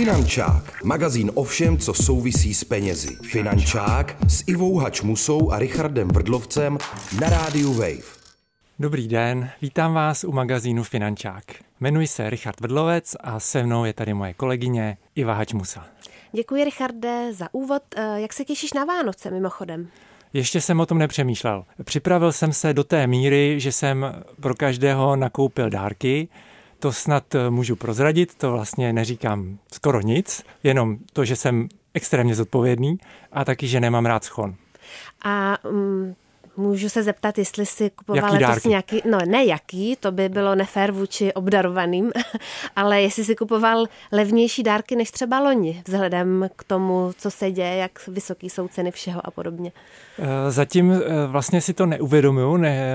Finančák, magazín o všem, co souvisí s penězi. Finančák s Ivou Hačmusou a Richardem Vrdlovcem na rádiu Wave. Dobrý den, vítám vás u magazínu Finančák. Jmenuji se Richard Vrdlovec a se mnou je tady moje kolegyně Iva Hačmusa. Děkuji, Richarde, za úvod. Eh, jak se těšíš na Vánoce mimochodem? Ještě jsem o tom nepřemýšlel. Připravil jsem se do té míry, že jsem pro každého nakoupil dárky. To snad eh, můžu prozradit, to vlastně neříkám skoro nic, jenom to, že jsem extrémně zodpovědný a taky, že nemám rád schon. A um, Můžu se zeptat, jestli si kupoval jaký letos nějaký, no ne jaký, to by bylo nefér vůči obdarovaným, ale jestli si kupoval levnější dárky než třeba loni, vzhledem k tomu, co se děje, jak vysoký jsou ceny všeho a podobně. Eh, zatím eh, vlastně si to neuvědomuju, ne,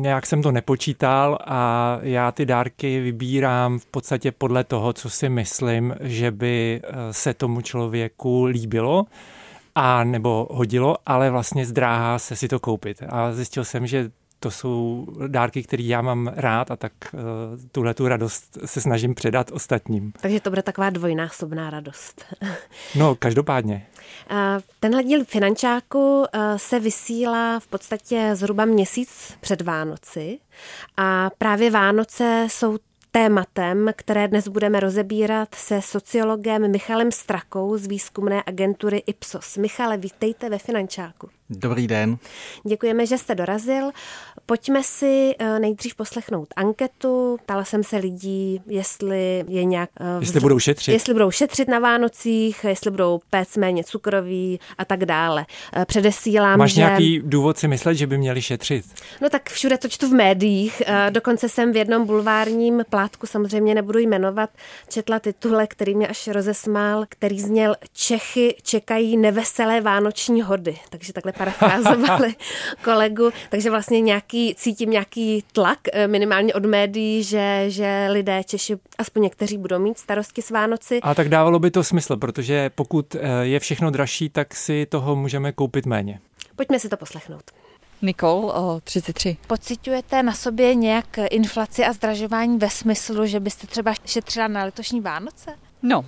nějak jsem to nepočítal a já ty dárky vybírám v podstatě podle toho, co si myslím, že by eh, se tomu člověku líbilo a nebo hodilo, ale vlastně zdráhá se si to koupit. A zjistil jsem, že to jsou dárky, které já mám rád a tak uh, tuhle tu radost se snažím předat ostatním. Takže to bude taková dvojnásobná radost. no, každopádně. Tenhle díl Finančáku se vysílá v podstatě zhruba měsíc před Vánoci a právě Vánoce jsou tématem, které dnes budeme rozebírat se sociologem Michalem Strakou z výzkumné agentury Ipsos. Michale, vítejte ve Finančáku. Dobrý den. Děkujeme, že jste dorazil. Pojďme si eh, nejdřív poslechnout anketu. Ptala jsem se lidí, jestli je nějak... Eh, jestli budou šetřit. Jestli budou šetřit na Vánocích, jestli budou péct méně cukroví a tak dále. Eh, předesílám, Máš že... nějaký důvod si myslet, že by měli šetřit? No tak všude to čtu v médiích. Dokonce jsem v jednom bulvárním plátku, samozřejmě nebudu jmenovat, četla titule, který mě až rozesmál, který zněl Čechy čekají neveselé vánoční hody. Takže takhle parafrázovali kolegu, takže vlastně nějaký, cítím nějaký tlak eh, minimálně od médií, že, že lidé Češi, aspoň někteří budou mít starosti s Vánoci. A tak dávalo by to smysl, protože pokud eh, je všechno dražší, tak si toho můžeme koupit méně. Pojďme si to poslechnout. Nikol, 33. Pocitujete na sobě nějak inflaci a zdražování ve smyslu, že byste třeba šetřila na letošní Vánoce? No,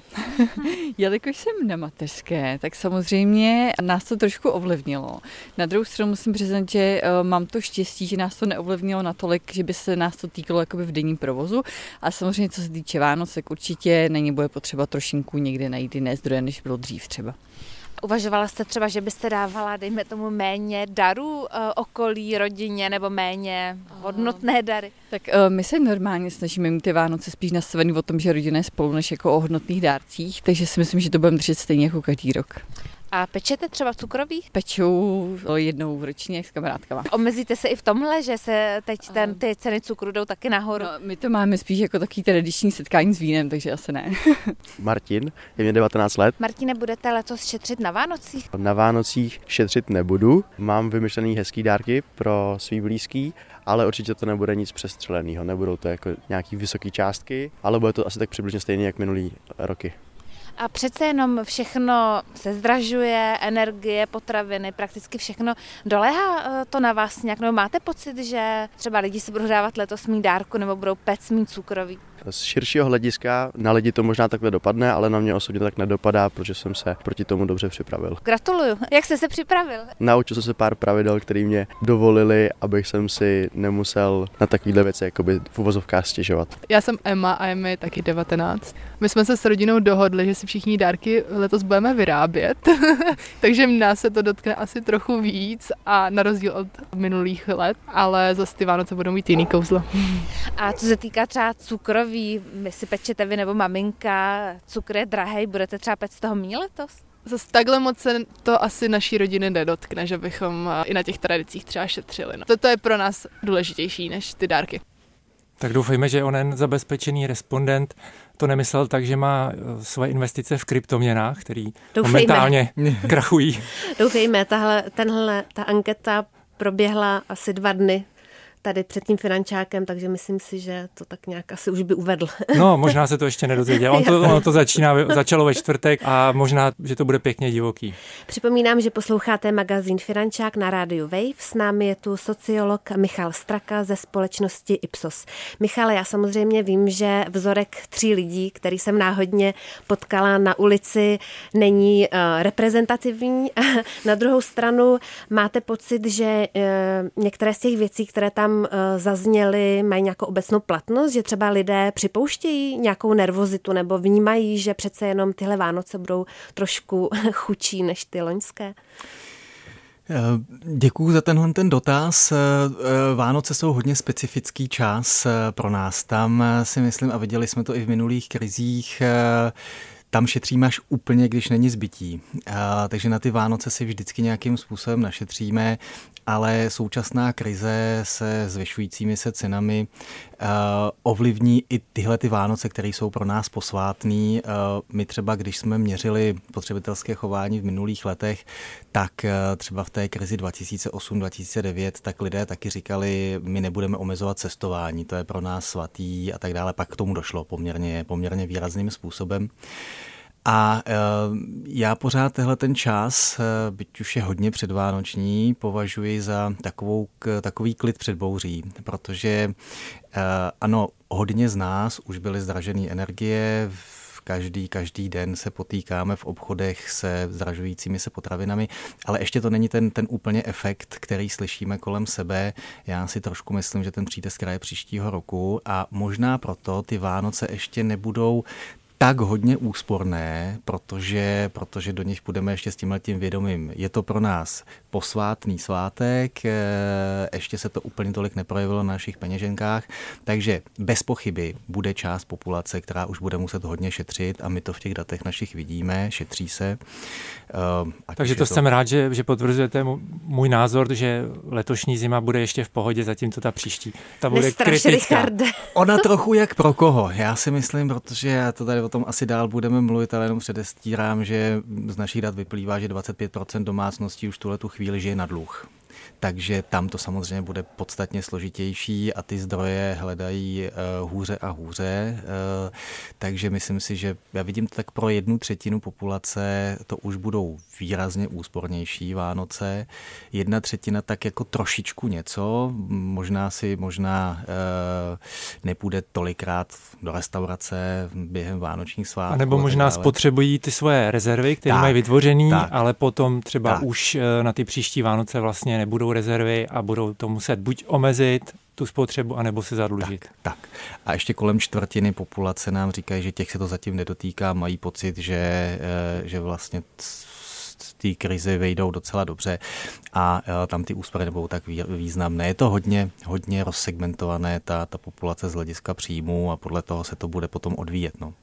jelikož jsem na mateřské, tak samozřejmě nás to trošku ovlivnilo. Na druhou stranu musím přiznat, že uh, mám to štěstí, že nás to neovlivnilo natolik, že by se nás to týkalo jakoby v denním provozu. A samozřejmě, co se týče Vánoc, tak určitě není bude potřeba trošinku někde najít jiné zdroje, než bylo dřív třeba. Uvažovala jste třeba, že byste dávala, dejme tomu, méně darů e, okolí, rodině nebo méně hodnotné dary? Tak e, my se normálně snažíme mít ty Vánoce spíš nastavený o tom, že rodina je spolu, než jako o hodnotných dárcích, takže si myslím, že to budeme držet stejně jako každý rok. A pečete třeba cukroví? Peču jednou ročně s kamarádkama. Omezíte se i v tomhle, že se teď ten, ty ceny cukru jdou taky nahoru? No, my to máme spíš jako takový tradiční setkání s vínem, takže asi ne. Martin, je mě 19 let. Martine, budete letos šetřit na Vánocích? Na Vánocích šetřit nebudu. Mám vymyšlený hezký dárky pro svý blízký, ale určitě to nebude nic přestřeleného. Nebudou to jako nějaký vysoké částky, ale bude to asi tak přibližně stejné jak minulý roky. A přece jenom všechno se zdražuje, energie, potraviny, prakticky všechno. Doléhá eh, to na vás nějak? Nebo máte pocit, že třeba lidi si budou dávat letos mít dárku nebo budou pec mít cukrový? Z širšího hlediska na lidi to možná takhle dopadne, ale na mě osobně tak nedopadá, protože jsem se proti tomu dobře připravil. Gratuluju. Jak jste se připravil? Naučil jsem se pár pravidel, které mě dovolili, abych jsem si nemusel na takovéhle věci jakoby v uvozovkách stěžovat. Já jsem Emma a je mi taky 19. My jsme se s rodinou dohodli, že si všichni dárky letos budeme vyrábět, takže nás se to dotkne asi trochu víc a na rozdíl od minulých let, ale zase ty Vánoce budou mít jiný kouzlo. A co se týká třeba cukroví, vy si pečete vy nebo maminka, cukr je drahý, budete třeba pec toho mí letos? Zase takhle moc se to asi naší rodiny nedotkne, že bychom i na těch tradicích třeba šetřili. No. Toto je pro nás důležitější než ty dárky. Tak doufejme, že onen zabezpečený respondent to nemyslel tak, že má eh, své investice v kryptoměnách, který doufejme. momentálně krachují. Doufejme, tahle, tenhle, ta anketa proběhla asi dva dny tady před tím finančákem, takže myslím si, že to tak nějak asi už by uvedl. No, možná se to ještě nedozvěděl. On to, ono to začíná, začalo ve čtvrtek a možná, že to bude pěkně divoký. Připomínám, že posloucháte magazín Finančák na rádiu Wave. S námi je tu sociolog Michal Straka ze společnosti Ipsos. Michal, já samozřejmě vím, že vzorek tří lidí, který jsem náhodně potkala na ulici, není uh, reprezentativní. na druhou stranu máte pocit, že uh, některé z těch věcí, které tam uh, zazněly, mají nějakou obecnou platnost, že třeba lidé připouštějí nějakou nervozitu nebo vnímají, že přece jenom tyhle Vánoce budou trošku chučí než ty loňské? Děkuji za tenhle ten dotaz. Vánoce jsou hodně specifický čas pro nás. Tam si myslím, a viděli jsme to i v minulých krizích, tam šetříme až úplně, když není zbytí. takže na ty Vánoce si vždycky nějakým způsobem našetříme ale současná krize se zvyšujícími se cenami uh, ovlivní i tyhle ty Vánoce, které jsou pro nás posvátný. Uh, my třeba, když jsme měřili potřebitelské chování v minulých letech, tak uh, třeba v té krizi 2008-2009, tak lidé taky říkali, my nebudeme omezovat cestování, to je pro nás svatý a tak dále. Pak k tomu došlo poměrně, poměrně výrazným způsobem. A eh, já pořád tehle ten čas, eh, byť už je hodně předvánoční, považuji za takovou, takový klid před bouří, protože eh, ano, hodně z nás už byly zdražené energie, každý, každý den se potýkáme v obchodech se zdražujícími se potravinami, ale ještě to není ten, ten úplně efekt, který slyšíme kolem sebe. Já si trošku myslím, že ten přijde z kraje příštího roku a možná proto ty Vánoce ještě nebudou tak hodně úsporné, protože, protože do nich půjdeme ještě s tímhle tím vědomím. Je to pro nás posvátný svátek, eh, ještě se to úplně tolik neprojevilo na našich peněženkách, takže bez pochyby bude část populace, která už bude muset hodně šetřit a my to v těch datech našich vidíme, šetří se. Eh, takže to, to jsem rád, že, že potvrzujete můj názor, že letošní zima bude ještě v pohodě, zatímco ta příští. Ta bude Nestraš, kritická. Ona trochu jak pro koho. Já si myslím, protože já to tady o tom asi dál budeme mluvit, ale jenom předestírám, že z našich dat vyplývá, že 25% domácností už tuhle tu chvíli žije na dluh takže tam to samozřejmě bude podstatně složitější a ty zdroje hledají uh, hůře a hůře. Uh, takže myslím si, že já vidím to tak pro jednu třetinu populace to už budou výrazně úspornější Vánoce. Jedna třetina tak jako trošičku něco, možná si možná uh, nepůjde tolikrát do restaurace během vánočních svátků. A nebo možná spotřebují ty svoje rezervy, které mají vytvořený, tak, ale potom třeba tak. už na ty příští Vánoce vlastně nebudou rezervy a budou to muset buď omezit, tu spotřebu, anebo se zadlužit. Tak, tak. A ještě kolem čtvrtiny populace nám říkají, že těch se to zatím nedotýká, mají pocit, že, eh, že vlastně z té krize vejdou docela dobře a eh, tam ty úspory nebudou tak významné. Je to hodně, hodně rozsegmentované, ta, ta populace z hlediska příjmů a podle toho se to bude potom odvíjet. No.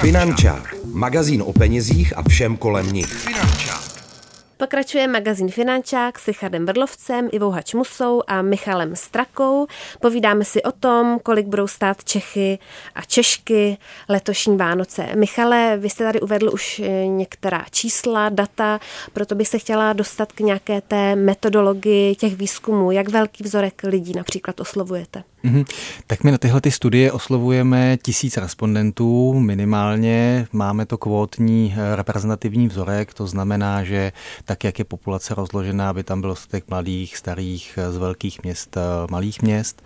Finančák. Magazín o penězích a všem kolem nich. Finančák. Pokračuje magazín Finančák s Richardem Brlovcem, Ivou Hačmusou a Michalem Strakou. Povídáme si o tom, kolik budou stát Čechy a Češky letošní Vánoce. Michale, vy jste tady uvedl už eh, některá čísla, data, proto bych se chtěla dostat k nějaké té metodologii těch výzkumů. Jak velký vzorek lidí například oslovujete? Mm-hmm. Tak my na tyhle ty studie oslovujeme tisíc respondentů minimálně. Máme to kvótní eh, reprezentativní vzorek, to znamená, že tak, jak je populace rozložená, aby tam byl dostatek mladých, starých, eh, z velkých měst, eh, malých měst.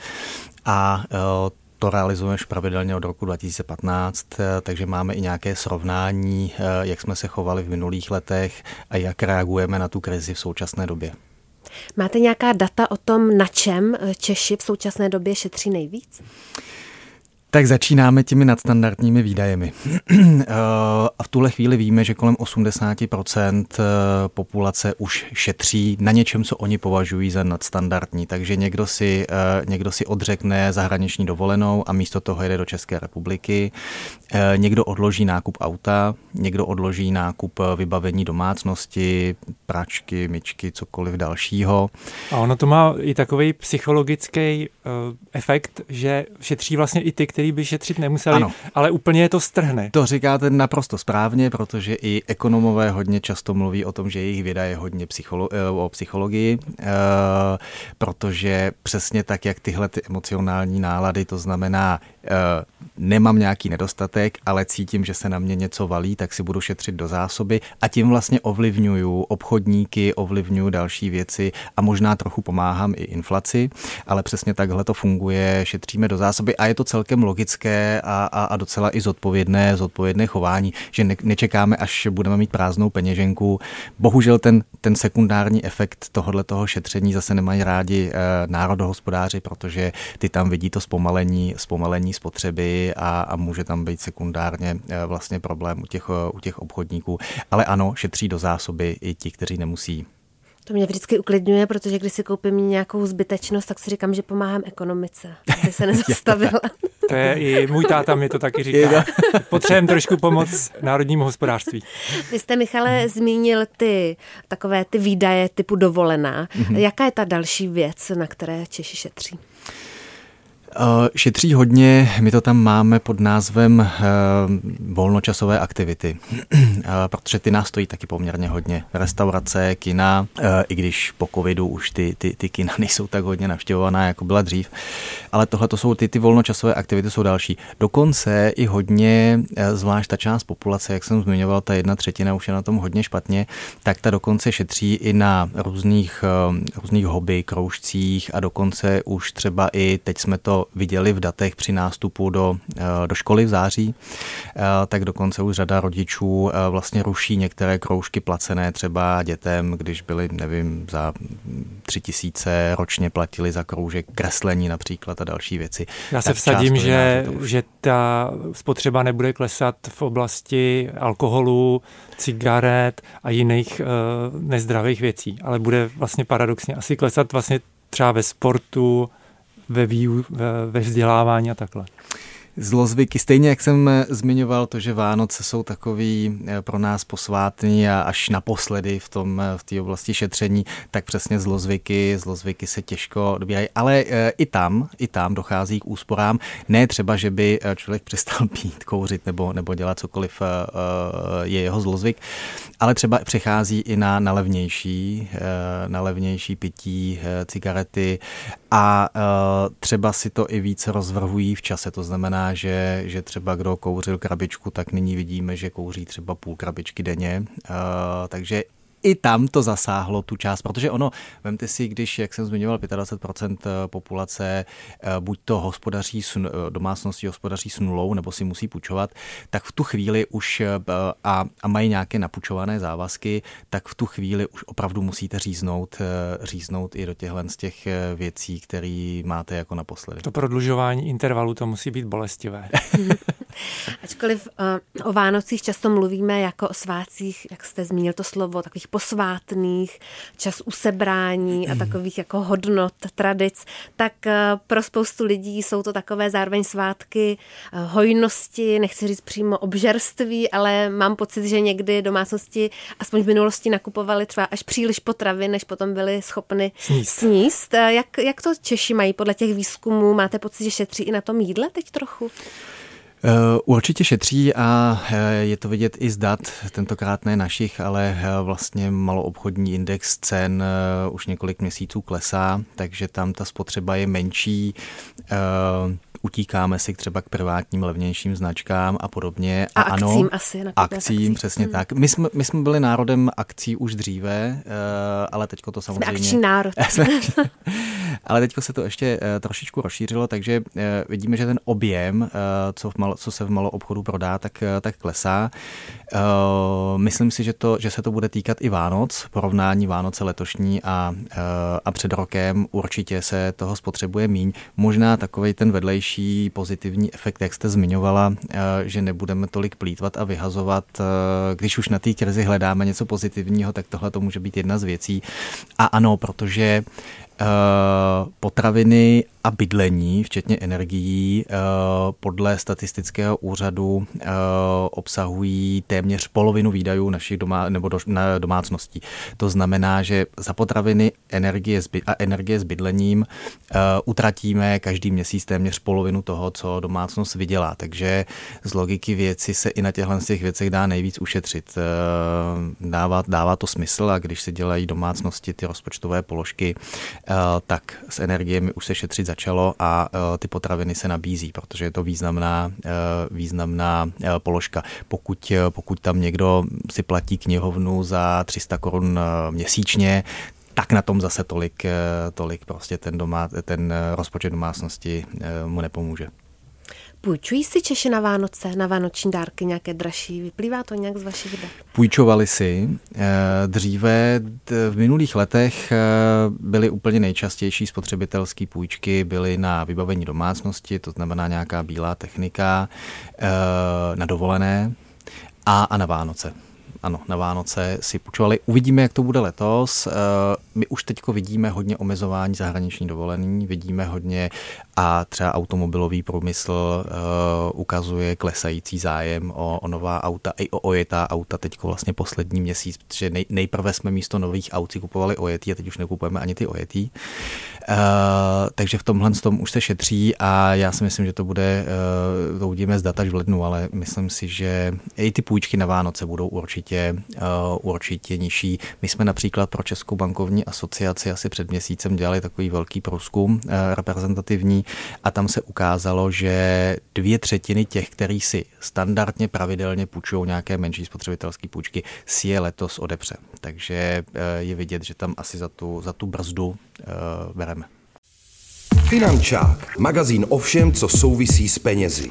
A to realizujeme už pravidelně od roku 2015, takže máme i nějaké srovnání, jak jsme se chovali v minulých letech a jak reagujeme na tu krizi v současné době. Máte nějaká data o tom, na čem Češi v současné době šetří nejvíc? Tak začínáme těmi nadstandardními výdajemi. Eh, a v tuhle chvíli víme, že kolem 80% eh, populace už šetří na něčem, co oni považují za nadstandardní. Takže někdo si, eh, někdo si odřekne zahraniční dovolenou a místo toho jede do České republiky. Někdo odloží nákup auta, někdo odloží nákup vybavení domácnosti, pračky, myčky, cokoliv dalšího. A ono to má i takový psychologický efekt, že šetří vlastně i ty, kteří by šetřit nemuseli, ano. ale úplně je to strhne. To říkáte naprosto správně, protože i ekonomové hodně často mluví o tom, že jejich věda je hodně psycholo- eh, o psychologii, uh, protože přesně tak, jak tyhle ty emocionální nálady, to znamená Eh, nemám nějaký nedostatek, ale cítím, že se na mě něco valí, tak si budu šetřit do zásoby a tím vlastně ovlivňuju obchodníky, ovlivňuju další věci a možná trochu pomáhám i inflaci, ale přesně takhle to funguje, šetříme do zásoby a je to celkem logické a, a, a docela i zodpovědné, zodpovědné chování, že ne, nečekáme, až budeme mít prázdnou peněženku. Bohužel ten, ten sekundární efekt tohohle toho šetření zase nemají rádi e, národohospodáři, protože ty tam vidí to zpomalení, zpomalení spotřeby a, a může tam být sekundárně eh, vlastně problém u těch, u těch obchodníků. Ale ano, šetří do zásoby i ti, kteří nemusí. To mě vždycky uklidňuje, protože když si koupím nějakou zbytečnost, tak si říkám, že pomáhám ekonomice, aby se nezastavila. to je i můj táta mi to taky říká. Potřebujeme trošku pomoc národnímu hospodářství. Vy jste, Michale, zmínil ty takové ty výdaje typu dovolená. Mm-hmm. Jaká je ta další věc, na které Češi šetří? Eh, šetří hodně, my to tam máme pod názvem eh, volnočasové aktivity, eh, protože ty nás stojí taky poměrně hodně. Restaurace, kina, i když po covidu už ty, ty, ty kina nejsou tak hodně navštěvovaná, jako byla dřív, ale tohle to jsou ty, ty volnočasové aktivity jsou další. Dokonce i hodně, zvlášť ta část populace, jak jsem zmiňoval, ta jedna třetina už je na tom hodně špatně, tak ta dokonce šetří i na různých, různých hobby, kroužcích a dokonce už třeba i teď jsme to viděli v datech při nástupu do, eh, do školy v září, eh, tak dokonce už řada rodičů eh, vlastně ruší některé kroužky placené třeba dětem, když byly, nevím, za tři tisíce ročně platili za kroužek kreslení například a další věci. Já se vsadím, že, že ta spotřeba nebude klesat v oblasti alkoholu, cigaret a jiných uh, nezdravých věcí, ale bude vlastně paradoxně asi klesat vlastně třeba ve sportu, ve, výu, ve, ve vzdělávání a takhle zlozvyky. Stejně jak jsem eh, zmiňoval to, že Vánoce jsou takový eh, pro nás posvátný a až naposledy v tom eh, v té oblasti šetření, tak přesně zlozvyky, zlozvyky se těžko dobírají. Ale i tam, i tam dochází k úsporám. Ne třeba, že by člověk přestal pít, kouřit nebo, nebo dělat cokoliv je jeho zlozvyk, ale třeba přechází i na, na levnější, na levnější pití, cigarety a třeba si to i více rozvrhují v čase. To znamená, že, že třeba kdo kouřil krabičku, tak nyní vidíme, že kouří třeba půl krabičky denně. Uh, takže i tam to zasáhlo tu část, protože ono, vemte si, když, jak jsem zmiňoval, 25% eh, populace eh, buď to hospodaří, s, domácnosti hospodaří s nulou, nebo si musí půjčovat, tak v tu chvíli už a, a mají nějaké napučované závazky, tak v tu chvíli už opravdu musíte říznout, říznout i do těchhle z těch věcí, které máte jako naposledy. To prodlužování intervalu to musí být bolestivé. Ačkoliv o Vánocích často mluvíme jako o svácích, jak jste zmínil to slovo, takových posvátných, čas usebrání a takových jako hodnot, tradic, tak uh, pro spoustu lidí jsou to takové zároveň svátky uh, hojnosti, nechci říct přímo obžerství, ale mám pocit, že někdy domácnosti aspoň v minulosti nakupovali třeba až příliš potravy, než potom byli schopni sníst. sníst. Jak, jak to Češi mají podle těch výzkumů? Máte pocit, že šetří i na tom jídle teď trochu? Eh, určitě šetří a eh, je to vidět i z dat, tentokrát ne našich, ale eh, vlastně maloobchodní index cen už několik měsíců klesá, takže tam ta spotřeba je menší utíkáme si třeba k privátním levnějším značkám a podobně. A, a akcím ano, asi. Akcím, akcí. přesně hmm. tak. My jsme, my jsme byli národem akcí už dříve, ale teďko to samozřejmě... Jsme akční národ. ale teďko se to ještě trošičku rozšířilo, takže vidíme, že ten objem, co v malo co se v malou obchodu prodá, tak, eh, tak klesá. Myslím si, že, to, že se to bude týkat i Vánoc, porovnání Vánoce letošní a, a před rokem určitě se toho spotřebuje míň. Možná takový ten vedlejší pozitivní efekt, jak jste zmiňovala, uh, že nebudeme tolik plítvat a vyhazovat. Uh, když už na té krizi hledáme něco pozitivního, tak tohle to může být jedna z věcí. A ano, protože potraviny a bydlení, včetně energií, eh, podle statistického úřadu eh, obsahují téměř polovinu výdajů našich doma, nebo do, na domácností. To znamená, že za potraviny energie a energie s bydlením utratíme každý měsíc téměř polovinu toho, co domácnost vydělá. Takže z logiky věci se i na těchto těch věcech dá nejvíc ušetřit. Dává, dává to smysl a když se dělají domácnosti ty rozpočtové položky, tak s energiemi už se šetřit začalo a e, ty potraviny se nabízí, protože je to významná, e, významná e, položka. Pokud, pokud tam někdo si platí knihovnu za 300 korun měsíčně, tak na tom zase tolik, tolik prostě ten, doma, ten rozpočet domácnosti mu nepomůže. Půjčují si Češi na Vánoce, na vánoční dárky nějaké dražší? Vyplývá to nějak z vašich dat? Půjčovali si. Eh, dříve v minulých letech eh, byly úplně nejčastější spotřebitelské půjčky, byly na vybavení domácnosti, to znamená nějaká bílá technika, eh, na dovolené a, a na Vánoce ano, na Vánoce si půjčovali. Uvidíme, jak to bude letos. My už teď vidíme hodně omezování zahraniční dovolení, vidíme hodně a třeba automobilový průmysl uh, ukazuje klesající zájem o, o nová auta i o ojetá auta teď vlastně poslední měsíc, protože nej, nejprve jsme místo nových aut si kupovali ojetý a teď už nekupujeme ani ty ojetý. Uh, takže v tomhle tom už se šetří a já si myslím, že to bude, uh, to uvidíme z data v lednu, ale myslím si, že i ty půjčky na Vánoce budou určitě, uh, určitě nižší. My jsme například pro Českou bankovní asociaci asi před měsícem dělali takový velký průzkum uh, reprezentativní a tam se ukázalo, že dvě třetiny těch, který si standardně pravidelně půjčují nějaké menší spotřebitelské půjčky, si je letos odepře. Takže eh, je vidět, že tam asi za tu, za tu brzdu uh, bereme. Finančák, magazín o všem, co souvisí s penězi.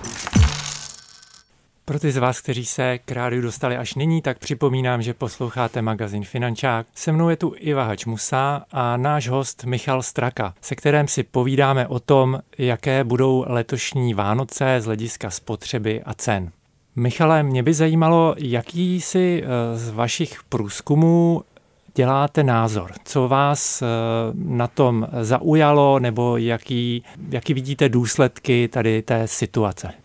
Pro ty z vás, kteří se k rádiu dostali až nyní, tak připomínám, že posloucháte magazín Finančák. Se mnou je tu Iva Hačmusa a náš host Michal Straka, se kterým si povídáme o tom, jaké budou letošní Vánoce z hlediska spotřeby a cen. Michale, mě by zajímalo, jaký si eh, z vašich průzkumů děláte názor? Co vás eh, na tom zaujalo nebo jaký, jaký vidíte důsledky tady té situace?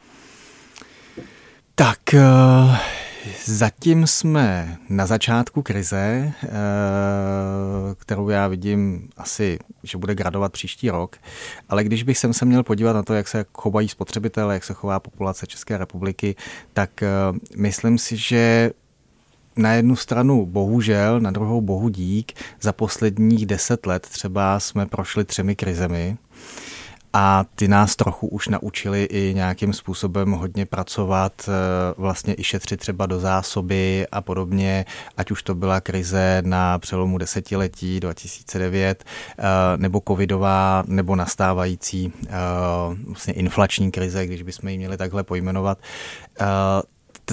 Tak eh, zatím jsme na začátku krize, eh, kterou já vidím asi, že bude gradovat příští rok, ale když bych sem se měl podívat na to, jak se chovají spotřebitelé, jak se chová populace České republiky, tak eh, myslím si, že na jednu stranu bohužel, na druhou bohu dík, za posledních deset let třeba jsme prošli třemi krizemi a ty nás trochu už naučili i nějakým způsobem hodně pracovat, eh, vlastně i šetřit třeba do zásoby a podobně, ať už to byla krize na přelomu desetiletí 2009, eh, nebo covidová, nebo nastávající eh, vlastně inflační krize, když bychom ji měli takhle pojmenovat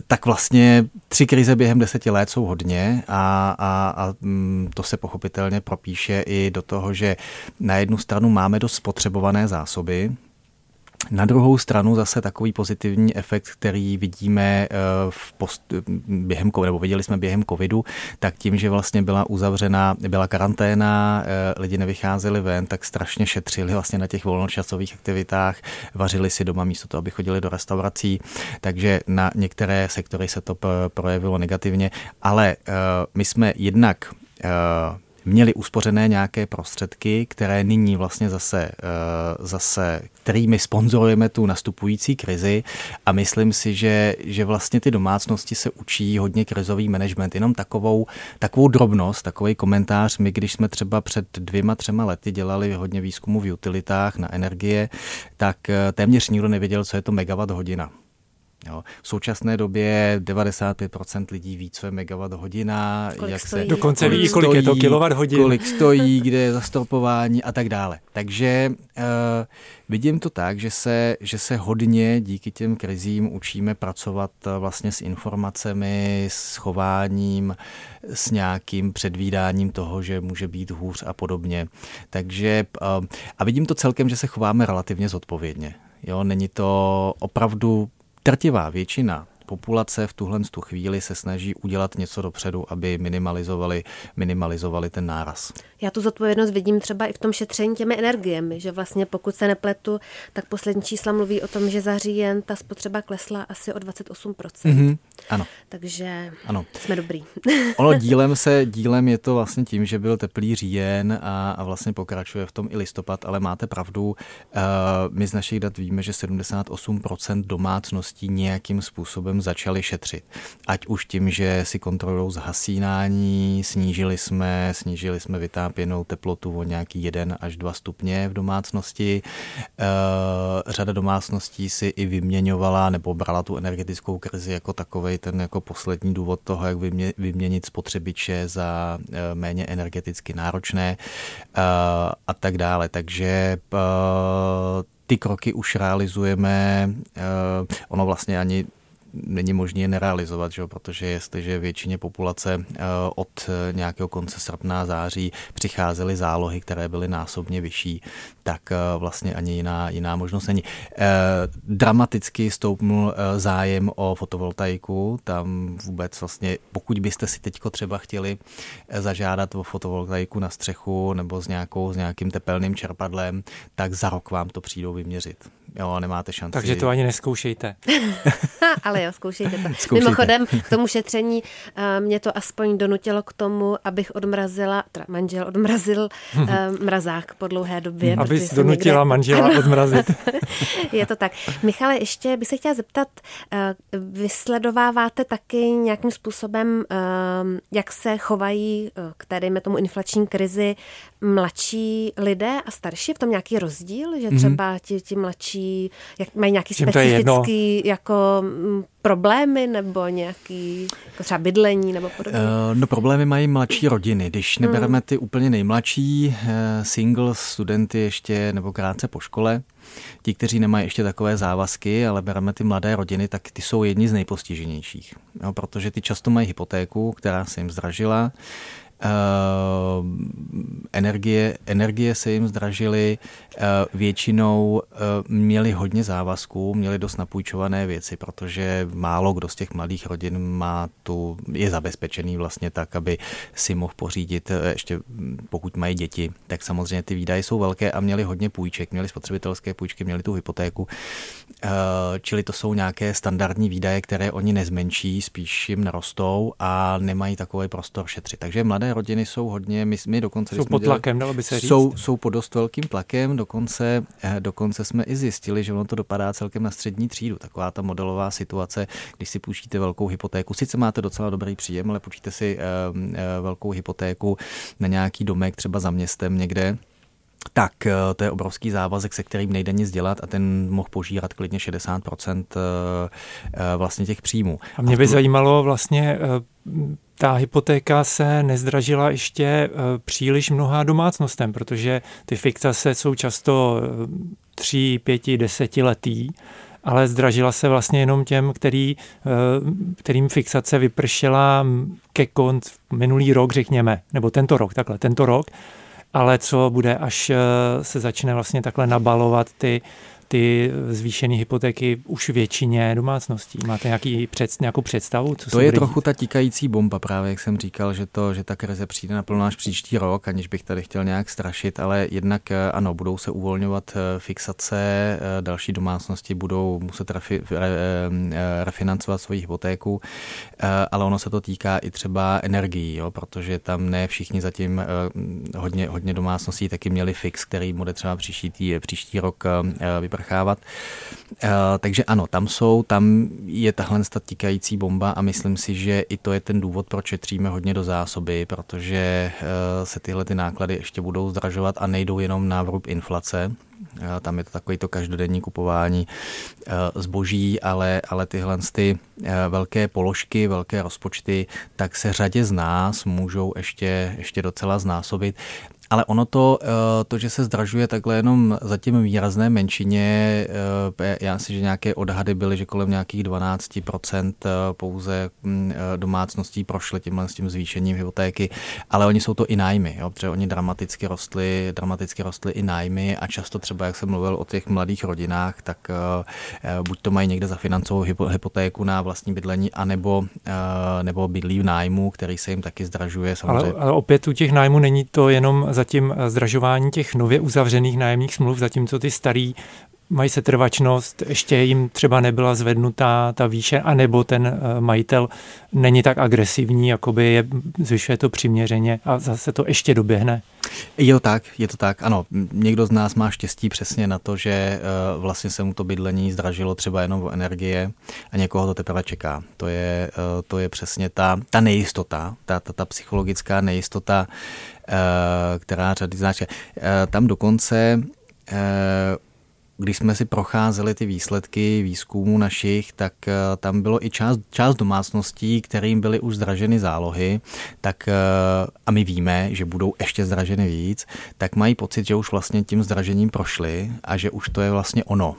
tak vlastně tři krize během deseti let jsou hodně a, a, a mm, to se pochopitelně propíše i do toho, že na jednu stranu máme dost spotřebované zásoby, na druhou stranu zase takový pozitivní efekt, který vidíme eh, v post, během, nebo viděli jsme během covidu, tak tím, že vlastně byla uzavřena, byla karanténa, eh, lidi nevycházeli ven, tak strašně šetřili vlastně na těch volnočasových aktivitách, vařili si doma místo toho, aby chodili do restaurací, takže na některé sektory se to projevilo negativně, ale eh, my jsme jednak měli uspořené nějaké prostředky, které nyní vlastně zase, eh, zase kterými sponzorujeme tu nastupující krizi a myslím si, že, že vlastně ty domácnosti se učí hodně krizový management. Jenom takovou, takovou drobnost, takový komentář. My, když jsme třeba před dvěma, třema lety dělali hodně výzkumu v utilitách na energie, tak eh, téměř nikdo nevěděl, co je to megawatt hodina. Jo. V současné době 95% lidí ví, co je megawatt hodina, kolik jak stojí. se Dokonce ví, kolik stojí, je to kilowatt hodin. Kolik stojí, kde je zastropování a tak dále. Takže uh, vidím to tak, že se, že se hodně díky těm krizím učíme pracovat eh, vlastně s informacemi, s chováním, s nějakým předvídáním toho, že může být hůř a podobně. Takže uh, a vidím to celkem, že se chováme relativně zodpovědně. Jo, není to opravdu drtivá většina populace v tuhle tu chvíli se snaží udělat něco dopředu, aby minimalizovali, minimalizovali ten náraz. Já tu zodpovědnost vidím třeba i v tom šetření těmi energiemi, že vlastně pokud se nepletu, tak poslední čísla mluví o tom, že za říjen ta spotřeba klesla asi o 28%. Mm-hmm. Ano. Takže ano. jsme dobrý. ono dílem se, dílem je to vlastně tím, že byl teplý říjen a, a vlastně pokračuje v tom i listopad, ale máte pravdu, uh, my z našich dat víme, že 78% domácností nějakým způsobem začaly šetřit. Ať už tím, že si kontrolují zhasínání, snížili jsme, snížili jsme vytápěnou teplotu o nějaký 1 až 2 stupně v domácnosti. Uh, řada domácností si i vyměňovala nebo brala tu energetickou krizi jako takový ten jako poslední důvod toho, jak vymě, vyměnit spotřebiče za uh, méně energeticky náročné uh, a tak dále. Takže ty kroky už realizujeme. Ono vlastně ani není možné je nerealizovat, že? protože jestliže většině populace eh, od nějakého konce srpna, září přicházely zálohy, které byly násobně vyšší, tak eh, vlastně ani jiná, jiná možnost není. Eh, dramaticky stoupnul zájem o fotovoltaiku, tam vůbec vlastně, pokud byste si teďko třeba chtěli zažádat o fotovoltaiku na střechu nebo s, nějakou, s nějakým tepelným čerpadlem, tak za rok vám to přijdou vyměřit. Jo, nemáte šanci. Takže to ani neskoušejte. Ale jo, zkoušejte to. Zkoušejte. Mimochodem, k tomu šetření eh, mě to aspoň donutilo k tomu, abych odmrazila, teda manžel odmrazil uh, mrazák po dlouhé době. Abys donutila někde... manžela ano. odmrazit. Je to tak. Michale, ještě bych se chtěla zeptat, eh, vysledováváte taky nějakým způsobem, jak se chovají k dejme tomu, inflační krizi mladší lidé a starší? V tom nějaký rozdíl, že mhm. třeba ti, ti mladší jak mají nějaký Čím specifický jako mm, problémy nebo nějaký jako třeba bydlení nebo podobně? Uh, no problémy mají mladší rodiny. Když hmm. nebereme ty úplně nejmladší, uh, single studenty ještě nebo krátce po škole, ti, kteří nemají ještě takové závazky, ale bereme ty mladé rodiny, tak ty jsou jedni z nejpostiženějších. No, protože ty často mají hypotéku, která se jim zdražila, Uh, energie, energie se jim zdražily, uh, většinou uh, měli hodně závazků, měli dost napůjčované věci, protože málo kdo z těch mladých rodin má tu, je zabezpečený vlastně tak, aby si mohl pořídit, ještě pokud mají děti, tak samozřejmě ty výdaje jsou velké a měli hodně půjček, měli spotřebitelské půjčky, měli tu hypotéku, čili to jsou nějaké standardní výdaje, které oni nezmenší, spíš jim narostou a nemají takový prostor šetřit. Takže mladé rodiny jsou hodně, my, my dokonce... Jsou pod tlakem, dalo by se říct. Jsou, jsou pod dost velkým tlakem, dokonce, eh, dokonce jsme i zjistili, že ono to dopadá celkem na střední třídu. Taková ta modelová situace, když si půjčíte velkou hypotéku. Sice máte docela dobrý příjem, ale půjčíte si uh, uh, velkou hypotéku na nějaký domek třeba za městem někde, tak to je obrovský závazek, se kterým nejde nic dělat a ten mohl požírat klidně 60% vlastně těch příjmů. A mě by zajímalo vlastně ta hypotéka se nezdražila ještě eh, příliš mnoha domácnostem, protože ty fixace jsou často 3, 5, 10 letý, ale zdražila se vlastně jenom těm, který, eh, kterým fixace vypršela ke konc minulý rok, řekněme, nebo tento rok, takhle, tento rok, ale co bude, až eh, se začne vlastně takhle nabalovat ty ty zvýšené hypotéky už většině domácností? Máte nějaký před, nějakou představu? Co to je trochu dít? ta tikající bomba právě, jak jsem říkal, že, to, že ta krize přijde naplno až příští rok, aniž bych tady chtěl nějak strašit, ale jednak eh, ano, budou se uvolňovat eh, fixace, eh, další domácnosti budou muset refi, re, refinancovat svoji hypotéku, ale ono se to týká i třeba energií, jo, protože tam ne všichni zatím hodně, hodně domácností taky měli fix, který bude třeba příští, příští rok vyprchat sprchávat. Eh, takže ano, tam jsou, tam je tahle tikající bomba a myslím si, že i to je ten důvod, proč šetříme hodně do zásoby, protože eh, se tyhle ty náklady ještě budou zdražovat a nejdou jenom na vrub inflace, eh, tam je to takový to každodenní kupování zboží, ale, ale tyhle ty velké položky, velké rozpočty, tak se řadě z nás můžou ještě, ještě docela znásobit Ale ono to, to, že se zdražuje takhle jenom zatím výrazné menšině, já si, že nějaké odhady byly, že kolem nějakých 12% pouze mm, domácností prošly tímhle s tím zvýšením hypotéky, ale oni jsou to i nájmy, jo, protože oni dramaticky rostly, dramaticky rostly i nájmy a často třeba, jak jsem mluvil o těch mladých rodinách, tak buď to mají někde zafinancovat hypotéku na vlastní bydlení, anebo, nebo bydlí v nájmu, který se jim taky zdražuje. Samozřejmě. Ale, ale opět u těch nájmů není to jenom zatím zdražování těch nově uzavřených nájemních smluv, zatímco ty starý mají setrvačnost, ještě jim třeba nebyla zvednutá ta výše, anebo ten eh, majitel není tak agresivní, jakoby je, zvyšuje to přiměřeně a zase to ještě doběhne. Je to tak, je to tak, ano. Někdo z nás má štěstí přesně na to, že eh, vlastně se mu to bydlení zdražilo třeba jenom o energie a někoho to teprve čeká. To je, eh, to je přesně ta, ta nejistota, ta, ta, ta psychologická nejistota, která řady znáče. Tam dokonce když jsme si procházeli ty výsledky výzkumů našich, tak eh, tam bylo i část, část domácností, kterým byly už zdraženy zálohy, tak eh, a my víme, že budou ještě zdraženy víc, tak mají pocit, že už vlastně tím zdražením prošli a že už to je vlastně ono.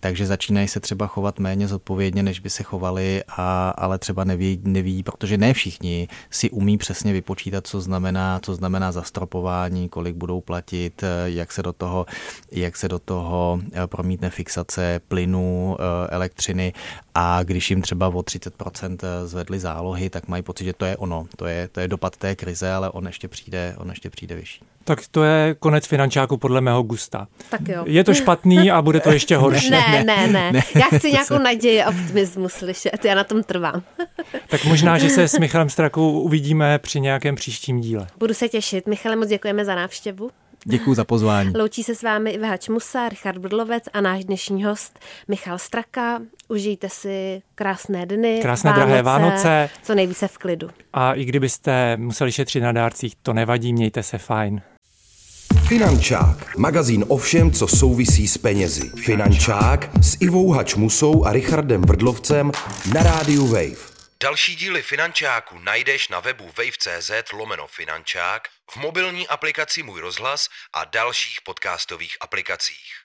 Takže začínají se třeba chovat méně zodpovědně, než by se chovali, a, ale třeba neví, neví, protože ne všichni si umí přesně vypočítat, co znamená, co znamená zastropování, kolik budou platit, eh, jak se do toho, jak se do toho promítne fixace plynu, eh, elektřiny a když jim třeba o 30% eh, zvedly zálohy, tak mají pocit, že to je ono, to je, to je dopad té krize, ale on ještě přijde, on ještě přijde vyšší. Tak to je konec finančáku podle mého gusta. Tak jo. Je to špatný a bude to ještě horší. ne, ne, ne, ne. Já chci nějakou se... naději a optimismus slyšet, já na tom trvám. tak možná, že se s Michalem Strakou uvidíme při nějakém příštím díle. Budu se těšit. Michale, moc děkujeme za návštěvu. Děkuji za pozvání. Loučí se s vámi Iva Hačmusa, Richard Brdlovec a náš dnešní host Michal Straka. Užijte si krásné dny, krásné Vánoce, drahé Vánoce. Co nejvíce v klidu. A i kdybyste museli šetřit na dárcích, to nevadí, mějte se fajn. Finančák. Magazín o všem, co souvisí s penězi. Finančák s Ivou Hačmusou a Richardem Vrdlovcem na rádiu Wave. Další díly Finančáku najdeš na webu wave.cz lomeno Finančák, v mobilní aplikaci Můj rozhlas a dalších podcastových aplikacích.